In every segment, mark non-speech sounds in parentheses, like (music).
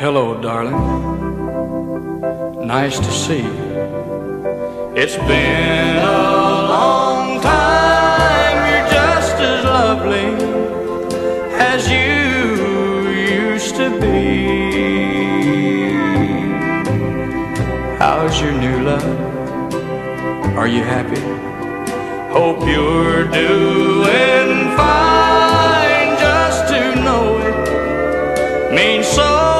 Hello, darling. Nice to see you. It's been a long time. You're just as lovely as you used to be. How's your new love? Are you happy? Hope you're doing fine. Just to know it means so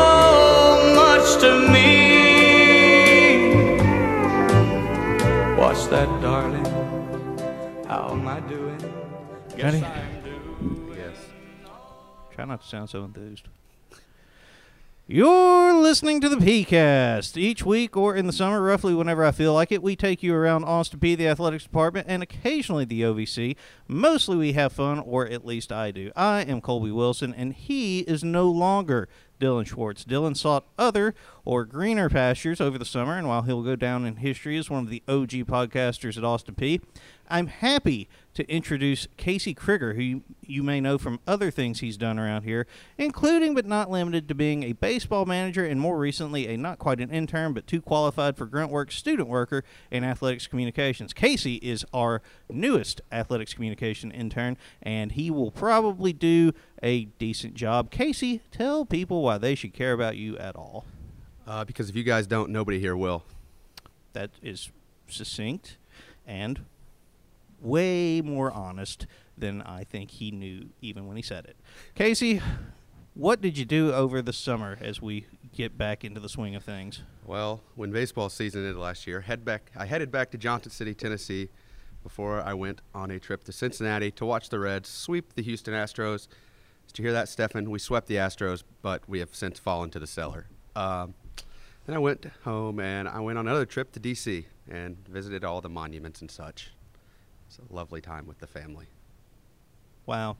that, darling? How am I doing? Guess Ready? I'm doing. Yes. Try not to sound so enthused. You're listening to the PeayCast. Each week or in the summer, roughly whenever I feel like it, we take you around Austin Peay, the athletics department, and occasionally the OVC. Mostly we have fun, or at least I do. I am Colby Wilson, and he is no longer Dylan Schwartz. Dylan sought other or greener pastures over the summer, and while he'll go down in history as one of the OG podcasters at Austin Peay, I'm happy to introduce Casey Crigger, who you may know from other things he's done around here, including but not limited to being a baseball manager and more recently a not quite an intern but too qualified for grunt work student worker in athletics communications. Casey is our newest athletics communication intern, and he will probably do a decent job. Casey, tell people why they should care about you at all. Uh, because if you guys don't, nobody here will. That is succinct and way more honest than I think he knew even when he said it. Casey, what did you do over the summer as we get back into the swing of things? Well, when baseball season ended last year, head back. I headed back to Johnson City, Tennessee, before I went on a trip to Cincinnati to watch the Reds sweep the Houston Astros. Did you hear that, Stefan? We swept the Astros, but we have since fallen to the cellar. Um, then I went home and I went on another trip to D.C. and visited all the monuments and such. It's a lovely time with the family. Wow.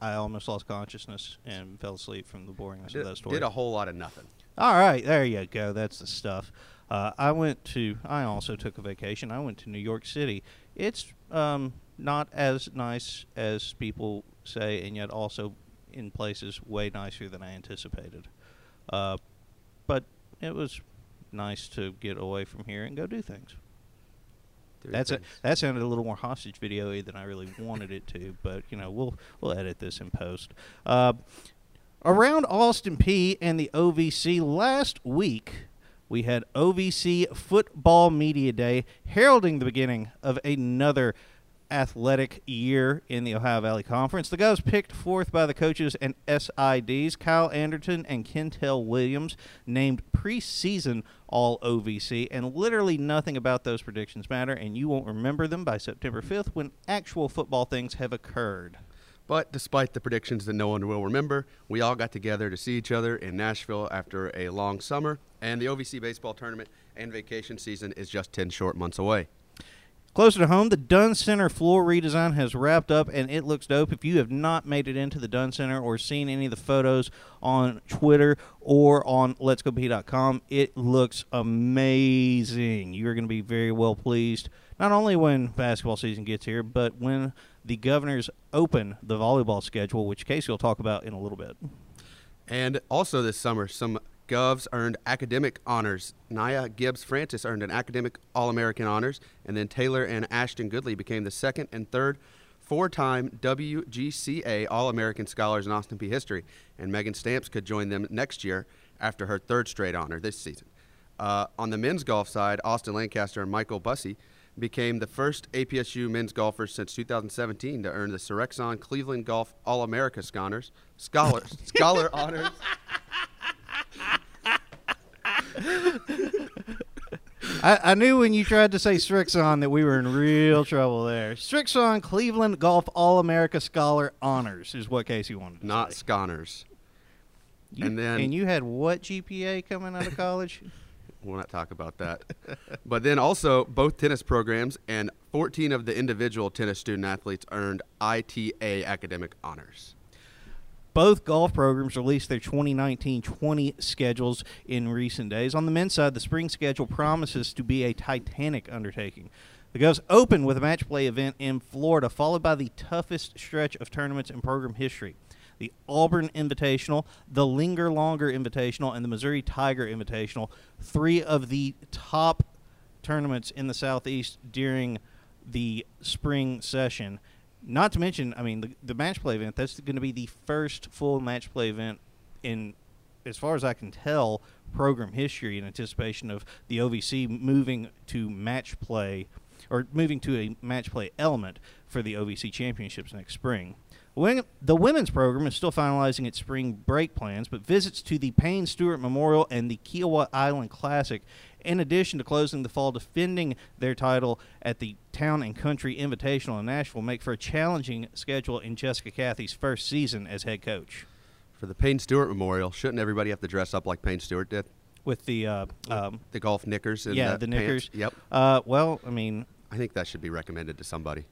I almost lost consciousness and fell asleep from the boringness Did, of that story. did a whole lot of nothing. All right, there you go. That's the stuff. Uh, I went to. I also took a vacation. I went to New York City. It's um, not as nice as people say, and yet also in places way nicer than I anticipated. Uh, but it was nice to get away from here and go do things. That's a, that sounded a little more hostage video than I really wanted it to, but you know we'll we'll edit this in post. Uh, around Austin Peay and the OVC last week, we had OVC Football Media Day, heralding the beginning of another athletic year in the Ohio Valley Conference. The guys picked fourth by the coaches and SIDs. Kyle Anderton and Kentel Williams named preseason All OVC, and literally nothing about those predictions matter, and you won't remember them by September 5th when actual football things have occurred. But despite the predictions that no one will remember, we all got together to see each other in Nashville after a long summer, and the OVC baseball tournament and vacation season is just 10 short months away. Closer to home, the Dunn Center floor redesign has wrapped up and it looks dope. If you have not made it into the Dunn Center or seen any of the photos on Twitter or on letsgopeay.com, it looks amazing. You're going to be very well pleased, not only when basketball season gets here, but when the governors open the volleyball schedule, which Casey will talk about in a little bit. And also this summer, some Govs earned academic honors. Naya Gibbs Francis earned an academic All American honors, and then Taylor and Ashton Goodley became the second and third four time WGCA All American Scholars in Austin Peay history. And Megan Stamps could join them next year after her third straight honor this season. Uh, on the men's golf side, Austin Lancaster and Michael Bussey became the first APSU men's golfers since 2017 to earn the Serexon Cleveland Golf All America Scholars, Scholars, (laughs) Scholar honors. I, I knew when you tried to say Strixon that we were in real trouble there. Strixon Cleveland Golf All America Scholar Honors is what Casey wanted to not say. Sconners. You- and then- and you had what GPA coming out of college? (laughs) We'll not talk about that. but then also, both tennis programs and 14 of the individual tennis student athletes earned ITA academic honors. Both golf programs released their 2019-20 schedules in recent days. On the men's side, the spring schedule promises to be a titanic undertaking. The Govs open with a match play event in Florida, followed by the toughest stretch of tournaments in program history. the Auburn Invitational, the Linger Longer Invitational, and the Missouri Tiger Invitational. Three of the top tournaments in the Southeast during the spring session. Not to mention, I mean, the, the match play event, that's going to be the first full match play event in, as far as I can tell, program history in anticipation of the OVC moving to match play or moving to a match play element for the OVC championships next spring. The women's program is still finalizing its spring break plans, but visits to the Payne Stewart Memorial and the Kiawah Island Classic, in addition to closing the fall defending their title at the Town and Country Invitational in Nashville, make for a challenging schedule in Jessica Cathy's first season as head coach. For the Payne Stewart Memorial, shouldn't everybody have to dress up like Payne Stewart did? With the uh, um, The golf knickers and yeah, the the pants? knickers. Yep. Uh, well, I mean, I think that should be recommended to somebody.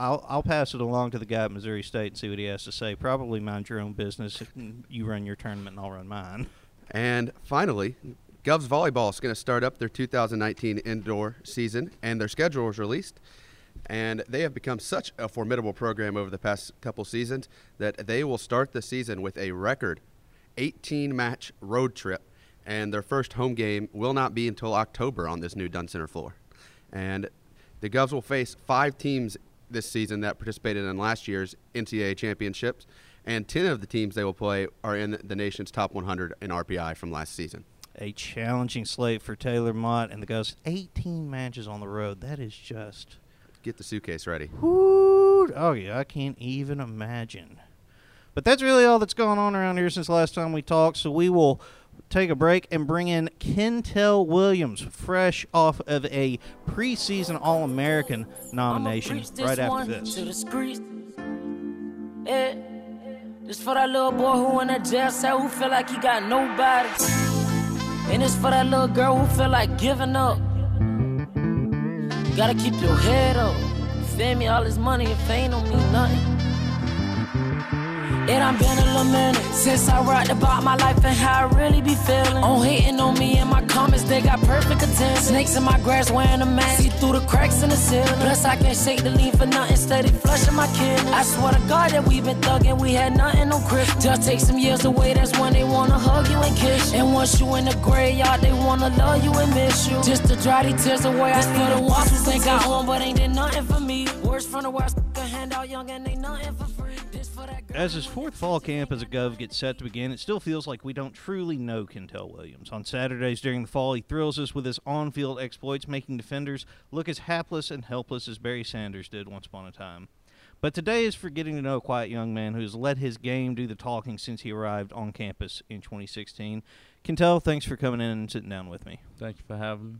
I'll I'll pass it along to the guy at Missouri State and see what he has to say. Probably mind your own business. You run your tournament, and I'll run mine. And finally, Govs Volleyball is going to start up their 2019 indoor season, and their schedule was released. And they have become such a formidable program over the past couple seasons that they will start the season with a record 18 match road trip. And their first home game will not be until October on this new Dunn Center floor. And the Govs will face five teams this season that participated in last year's NCAA championships, and 10 of the teams they will play are in the nation's top 100 in RPI from last season. A challenging slate for Taylor Mott and the Govs. 18 matches on the road. That is just. Get the suitcase ready. Whoo! Oh yeah, I can't even imagine. But that's really all that's gone on around here since last time we talked. So we will take a break and bring in Kentel Williams, fresh off of a preseason All American nomination, this right after this. The. Yeah. Eh, this for that little boy who in that jail cell who feel like he got nobody. And it's for that little girl who feel like giving up. Gotta keep your head up. You feel me? All this money and fame don't mean nothing. It done been a little minute since I wrote about my life and how I really be feeling. On hating on me and my comments, they got perfect attention. Snakes in my grass wearing a mask, see through the cracks in the ceiling. Plus, I can't shake the lean for nothing, steady flushing my kid. I swear to God that we been thugging, we had nothing on Christmas. Just take some years away, that's when they wanna hug you and kiss you. And once you in the graveyard, they wanna love you and miss you. Just to dry these tears away, I for the ones who think I own, but ain't did nothing for me. Words from the west, can hand out young and ain't nothing for As his fourth fall camp as a Gov gets set to begin, it still feels like we don't truly know Kentel Williams. On Saturdays during the fall, he thrills us with his on field exploits, making defenders look as hapless and helpless as Barry Sanders did once upon a time. But today is for getting to know a quiet young man who has let his game do the talking since he arrived on campus in 2016. Kentel, thanks for coming in and sitting down with me. Thank you for having me.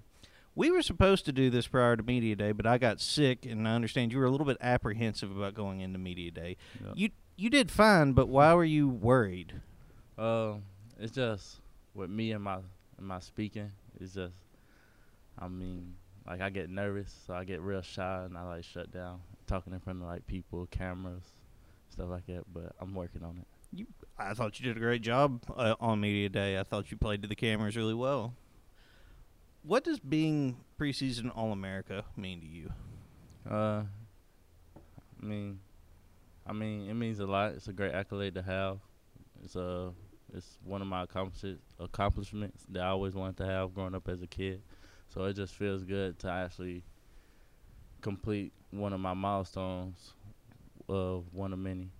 We were supposed to do this prior to Media Day, but I got sick, and I understand you were a little bit apprehensive about going into Media Day. You you did fine, but why were you worried? Uh, it's just with me and my and my speaking. It's just, I mean, like I get nervous, so I get real shy and I like shut down talking in front of like people, cameras, stuff like that. But I'm working on it. You, I thought you did a great job uh, on media day. I thought you played to the cameras really well. What does being preseason All America mean to you? Uh, I mean, I mean, it means a lot. It's a great accolade to have. It's a, it's one of my accomplish- accomplishments that I always wanted to have growing up as a kid. So it just feels good to actually complete one of my milestones of one of many.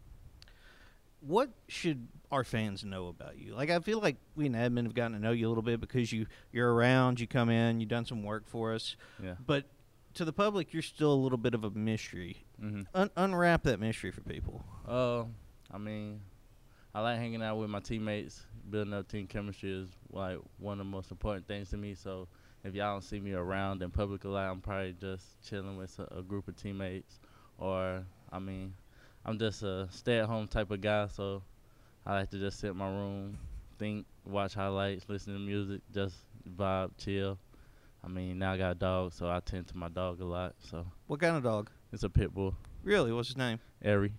What should our fans know about you? Like, I feel like we in admin have gotten to know you a little bit because you you're around, you come in, you've done some work for us. Yeah. But to the public, you're still a little bit of a mystery. Mm-hmm. Un- unwrap that mystery for people. Uh, I mean, I like hanging out with my teammates. Building up team chemistry is like one of the most important things to me. So if y'all don't see me around in public a lot, I'm probably just chilling with a, a group of teammates. Or I mean, I'm just a stay-at-home type of guy. So I like to just sit in my room, think, watch highlights, listen to music, just vibe, chill. I mean, now I got a dog, so I tend to my dog a lot. So What kind of dog? it's a pit bull, Really? What's his name? Airy.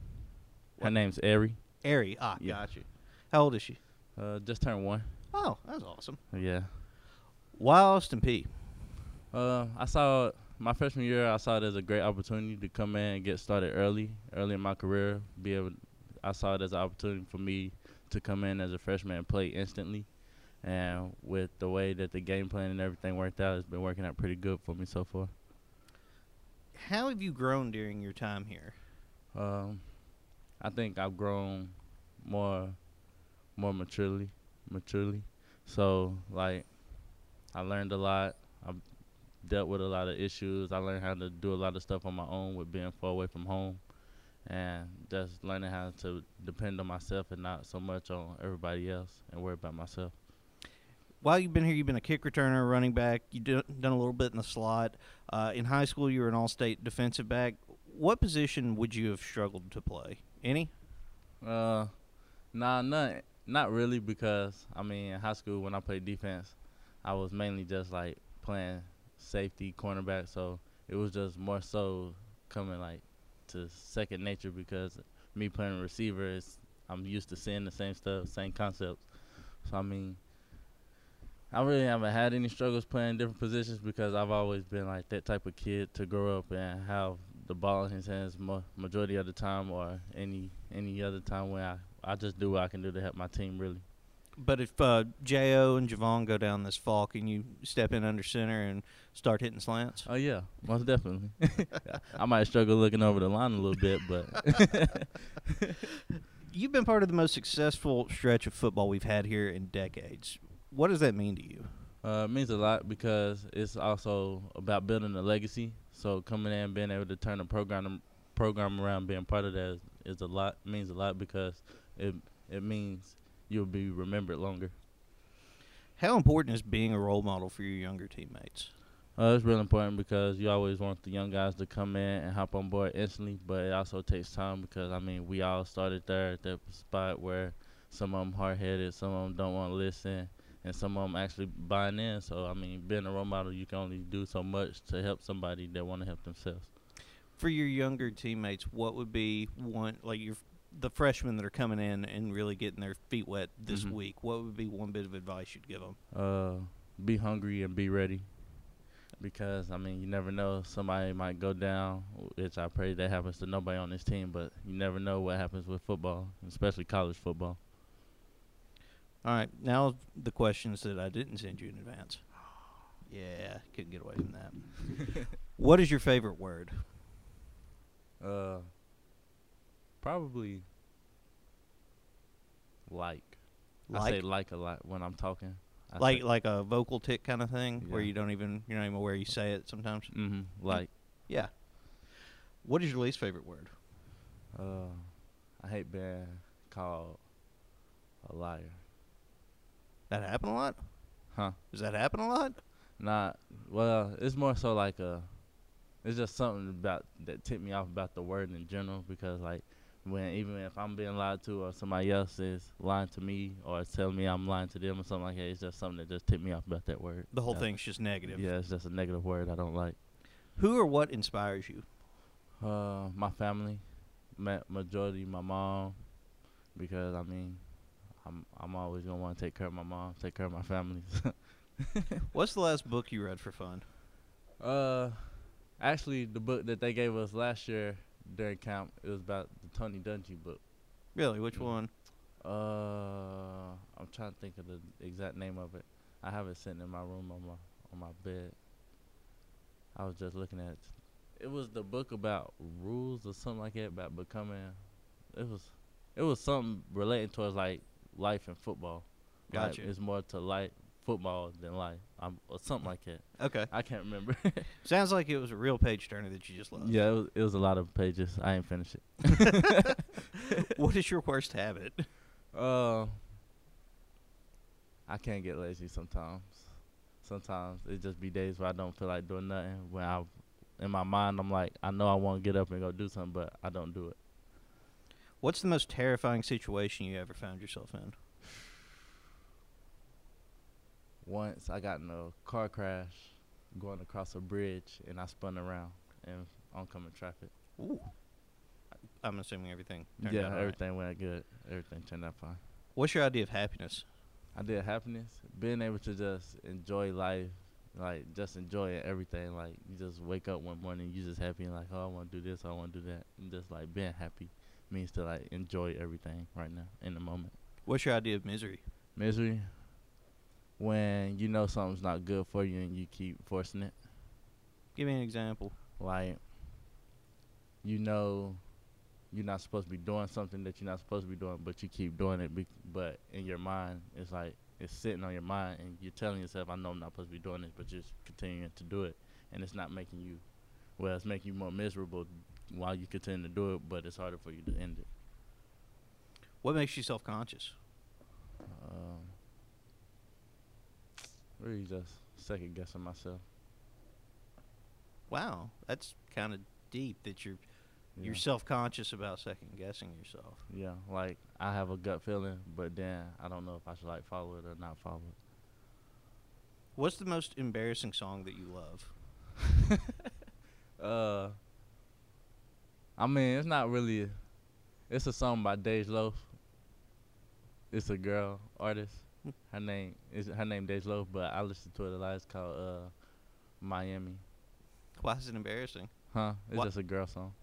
Her name's Airy. Ari. Ah, Yeah. got you. How old is she? Uh, just turned one. Oh, that's awesome. Yeah. Why Austin Peay? Uh, I saw my freshman year. I saw it as a great opportunity to come in and get started early, early in my career. Be able, I saw it as an opportunity for me to come in as a freshman and play instantly. And with the way that the game plan and everything worked out, it's been working out pretty good for me so far. How have you grown during your time here? Um, I think I've grown more, more maturely, maturely. So like, I learned a lot. I've dealt with a lot of issues. I learned how to do a lot of stuff on my own with being far away from home, and just learning how to depend on myself and not so much on everybody else and worry about myself. While you've been here, you've been a kick returner, running back. You've done a little bit in the slot. Uh, in high school, you were an all-state defensive back. What position would you have struggled to play? Any? Uh, nah, not not really because I mean in high school when I played defense, I was mainly just like playing safety, cornerback. So it was just more so coming like to second nature because me playing receiver is I'm used to seeing the same stuff, same concepts. So I mean, I really haven't had any struggles playing different positions because I've always been like that type of kid to grow up and have the ball in his hands mo- majority of the time or any any other time when I I just do what I can do to help my team really. But if uh, Jo and JaVaughn go down this fall, can you step in under center and start hitting slants? Oh yeah, most definitely. (laughs) I might struggle looking over the line a little bit, but (laughs) You've been part of the most successful stretch of football we've had here in decades. What does that mean to you? uh, it means a lot because it's also about building a legacy. So coming in, being able to turn the program program around, being part of that is, is a lot means a lot because it it means you'll be remembered longer. How important is being a role model for your younger teammates? Uh, it's really important because you always want the young guys to come in and hop on board instantly, but it also takes time because I mean we all started there at that spot where some of them hard headed, some of them don't want to listen, and some of them actually buying in. So I mean, being a role model, you can only do so much to help somebody that want to help themselves. For your younger teammates, what would be one like your the freshmen that are coming in and really getting their feet wet this Mhm. week? What would be one bit of advice you'd give them? Uh, be hungry and be ready. Because I mean, you never know somebody might go down, which I pray that happens to nobody on this team. But you never know what happens with football, especially college football. All right, now the questions that I didn't send you in advance. Yeah, couldn't get away from that. (laughs) what is your favorite word? Uh, probably like. I say Like? like a lot when I'm talking. I like like a vocal tick kind of thing where you don't even you're not even aware you say it sometimes. hmm like. Yeah. What is your least favorite word? Uh, I hate being called a liar. That happen a lot? Huh? Does that happen a lot? Not well. It's more so like a. It's just something about that tipped me off about the word in general because like when even if I'm being lied to or somebody else is lying to me or telling me I'm lying to them or something like that, it's just something that just tipped me off about that word. The whole Yeah. thing's just negative. Yeah, it's just a negative word I don't like. Who or what inspires you? Uh, my family, ma- majority my mom, because I mean, I'm I'm always gonna want to take care of my mom, take care of my family. (laughs) What's the last book you read for fun? Uh, actually, the book that they gave us last year during camp it was about the Tony Dungy book. Really, which Mm. one? Uh, I'm trying to think of the exact name of it. I have it sitting in my room on my on my bed. I was just looking at it. It was the book about rules or something like that about becoming. It was, it was something relating towards like life and football. Like, Gotcha. it's more to like football than life, um, or something like that. Okay. I can't remember. (laughs) Sounds like it was a real page turner that you just loved. yeah, it was, it was a lot of pages. I ain't finished it. (laughs) what is your worst habit? Uh, I can't get lazy sometimes. Sometimes it just be days where I don't feel like doing nothing. When I, in my mind, I'm like, I know I want to get up and go do something, but I don't do it. What's the most terrifying situation you ever found yourself in? Once I got in a car crash, going across a bridge, and I spun around in oncoming traffic. Ooh. I'm assuming everything. Turned yeah, out right. everything went good. Everything turned out fine. What's your idea of happiness? Idea of happiness, being able to just enjoy life, like just enjoy everything. Like you just wake up one morning, you just happy and like, oh, I want to do this, I want to do that, and just like being happy, means to like enjoy everything right now in the moment. What's your idea of misery? Misery when you know something's not good for you and you keep forcing it. Give me an example. Like you know you're not supposed to be doing something that you're not supposed to be doing, but you keep doing it. Be- but in your mind, it's like it's sitting on your mind, and you're telling yourself, "I know I'm not supposed to be doing this," but just continuing to do it, and it's not making you. Well, it's making you more miserable while you continue to do it, but it's harder for you to end it. What makes you self conscious? Um, really, just second guessing myself. Wow, that's kind of deep that you're Yeah. you're self conscious about second guessing yourself. Yeah, like I have a gut feeling, but then I don't know if I should like follow it or not follow it. What's the most embarrassing song that you love? (laughs) Uh, I mean, it's not really. A, It's a song by Dej Loaf. It's a girl artist. Her name is her name Dej Loaf, but I listened to it a lot. It's called uh, Miami. Why is it embarrassing? Huh? It's What? just a girl song.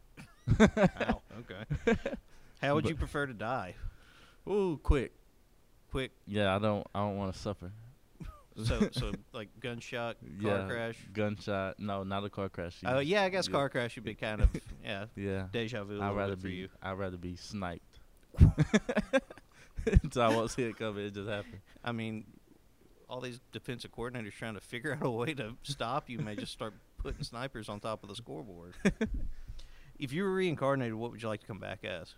Ow, okay. (laughs) How would But- you prefer to die? Ooh, quick. Quick, Yeah, I don't. I don't want to suffer. So (laughs) so like gunshot, car yeah, crash. gunshot. No, not a car crash. Oh yeah, I guess yeah. car crash would be kind of (laughs) yeah Yeah. deja vu. I'd rather be. you. I'd rather be sniped. (laughs) so I won't see it coming. It just happened. I mean, all these defensive coordinators trying to figure out a way to stop you may just start putting snipers on top of the scoreboard. if you were reincarnated, what would you like to come back as?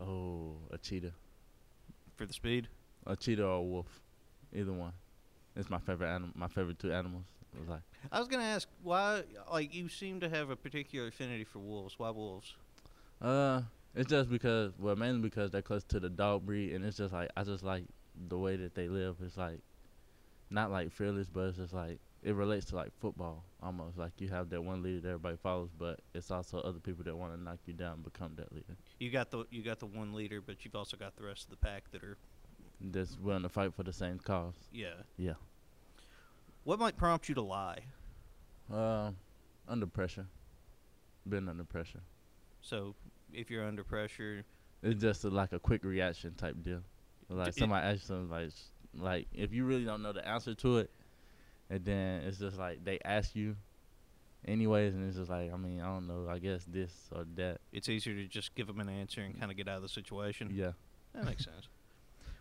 Oh, a cheetah. For the speed? A cheetah or a wolf, either one. It's my favorite animal. My favorite two animals. It was like I was gonna ask why. Like you seem to have a particular affinity for wolves. Why wolves? uh, it's just because well, mainly because they're close to the dog breed, and it's just like I just like the way that they live. It's like not like fearless, but it's just like it relates to like football almost. Like you have that one leader that everybody follows, but it's also other people that want to knock you down, and become that leader. You got the you got the one leader, but you've also got the rest of the pack that are That's willing to fight for the same cause. yeah. Yeah. What might prompt you to lie? Um, under pressure. Been under pressure. So if you're under pressure, It's just a, like a quick reaction type deal. Like it- somebody asks something like, like if you really don't know the answer to it, and then it's just like they ask you, anyways, and it's just like I mean I don't know I guess this or that. it's easier to just give them an answer and kind of get out of the situation. Yeah, That makes sense.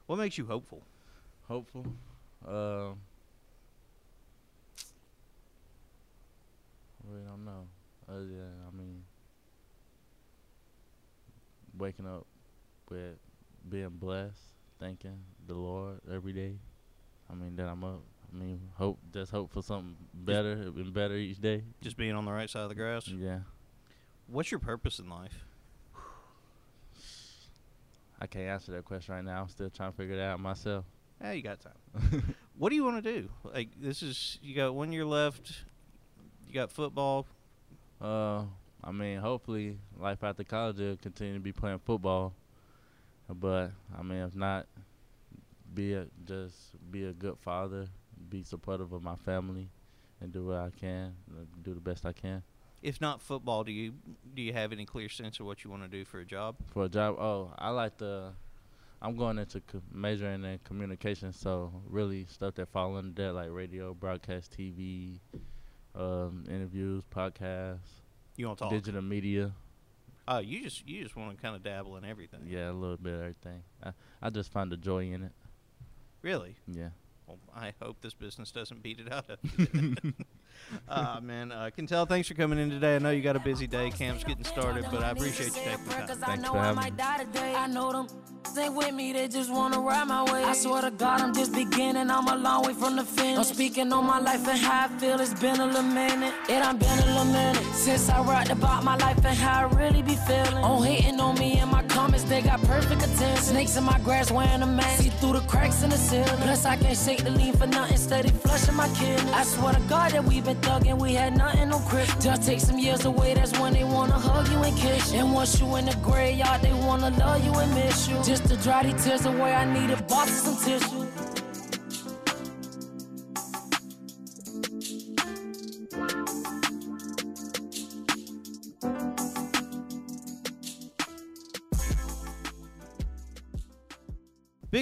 What makes you hopeful? hopeful. Um, I really don't know. Other than I mean, waking up with being blessed, thanking the Lord every day. I mean that I'm up. I mean hope just hope for something better and better each day. Just being on the right side of the grass. Yeah. What's your purpose in life? I can't answer that question right now. I'm still trying to figure it out myself. Yeah, you got time. (laughs) what do you want to do? Like this is you got one year left. You got football. Uh, I mean, hopefully, life after college, will continue to be playing football. But I mean, if not, be a just be a good father, be supportive of my family, and do what I can, uh, do the best I can If not football, do you do you have any clear sense of what you want to do for a job? for a job. Oh, I like the. I'm going into co- majoring in communication, so really stuff that fall under that, like radio, broadcast, TV, um, interviews, podcasts, You want to talk? digital media. Oh, you just you just want to kind of dabble in everything. Yeah, a little bit of everything. I, I just find the joy in it. Really? Yeah. Well, I hope this business doesn't beat it out of you. Uh, man, uh, Kentel. Thanks for coming in today. I know you got a busy day. Camp's getting started, but I appreciate you taking the time. Cause I Thanks know for I having might me. today. I know them ain't with me, they just wanna ride my way. I swear to God, I'm just beginning. I'm a long way from the finish. I'm speaking on my life and how I feel. It's been a little minute. It done been a little minute since I rapped about my life and how I really be feeling. On hating on me and my they got perfect attention. Snakes in my grass wearing a mask. See through the cracks in the ceiling. Plus, I can't shake the lean for nothing. Steady flushing my kidneys. I swear to God that we been thugging. We had nothing on Christmas. Just take some years away. That's when they wanna hug you and kiss you. And once you in the graveyard, they wanna love you and miss you. Just to dry these tears away, I need a box of some tissue.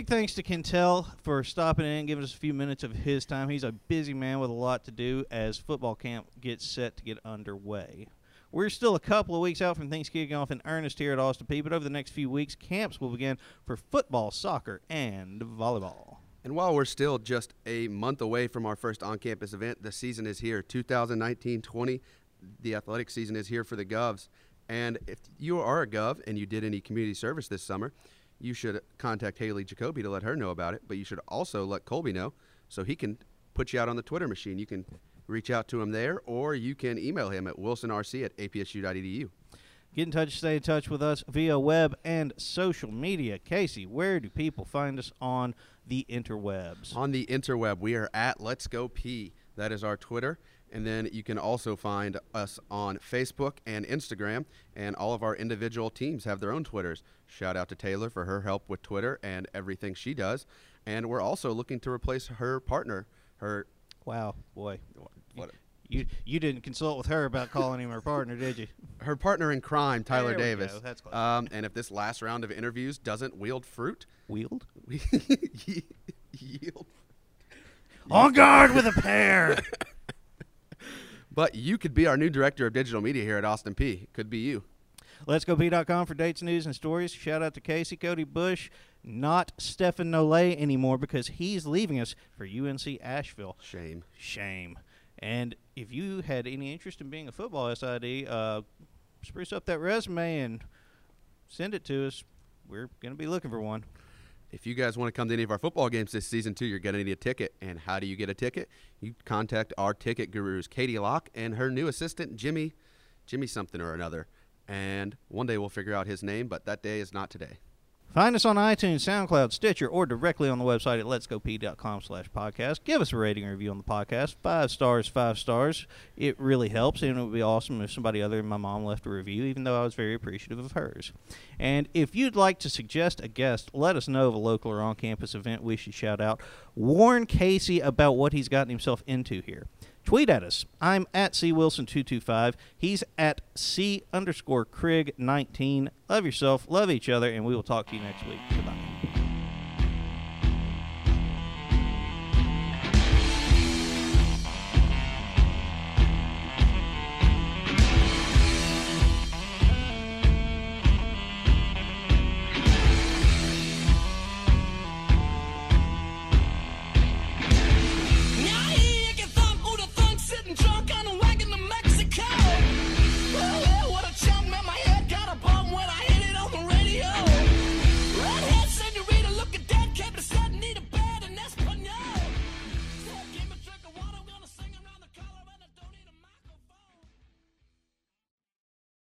Big thanks to Kentel for stopping in and giving us a few minutes of his time. He's a busy man with a lot to do as football camp gets set to get underway. We're still a couple of weeks out from things kicking off in earnest here at Austin Peay, but over the next few weeks, camps will begin for football, soccer, and volleyball. And while we're still just a month away from our first on campus event, the season is here 2019 20. The athletic season is here for the Govs. And if you are a Gov and you did any community service this summer, you should contact Haley Jacoby to let her know about it. But you should also let Colby know so he can put you out on the Twitter machine. You can reach out to him there, or you can email him at wilsonrc at apsu.edu. Get in touch, stay in touch with us via web and social media. Casey, where do people find us on the interwebs? On the interweb, we are at Let's Go Peay. That is our Twitter. And then you can also find us on Facebook and Instagram. And all of our individual teams have their own Twitters. Shout out to Taylor for her help with Twitter and everything she does. And we're also looking to replace her partner, her Wow, boy. what, You you didn't consult with her about calling him her partner, did you? (laughs) her partner in crime, Tyler There Davis. That's close. um, and if this last round of interviews doesn't wield fruit, Wield? (laughs) yield. On guard with a pair. (laughs) But you could be our new director of digital media here at Austin Peay. Could be you. Let's go Peay.com for dates, news, and stories. Shout out to Casey, Cody Bush, not Stefan Nolay anymore because he's leaving us for UNC Asheville. Shame. Shame. And if you had any interest in being a football SID, uh, spruce up that resume and send it to us. We're going to be looking for one. If you guys want to come to any of our football games this season too, you're going to need a ticket. And how do you get a ticket? You contact our ticket gurus, Katie Locke and her new assistant, Jimmy, Jimmy something or another. And one day we'll figure out his name, but that day is not today. Find us on iTunes, SoundCloud, Stitcher, or directly on the website at letsgopeay.com slash podcast. Give us a rating and review on the podcast. Five stars, five stars. It really helps, and it would be awesome if somebody other than my mom left a review, even though I was very appreciative of hers. And if you'd like to suggest a guest, let us know of a local or on-campus event we should shout out. Warn Casey about what he's gotten himself into here. Tweet at us. I'm at C Wilson225. He's at C underscore Craig19. Love yourself, love each other, and we will talk to you next week. Goodbye.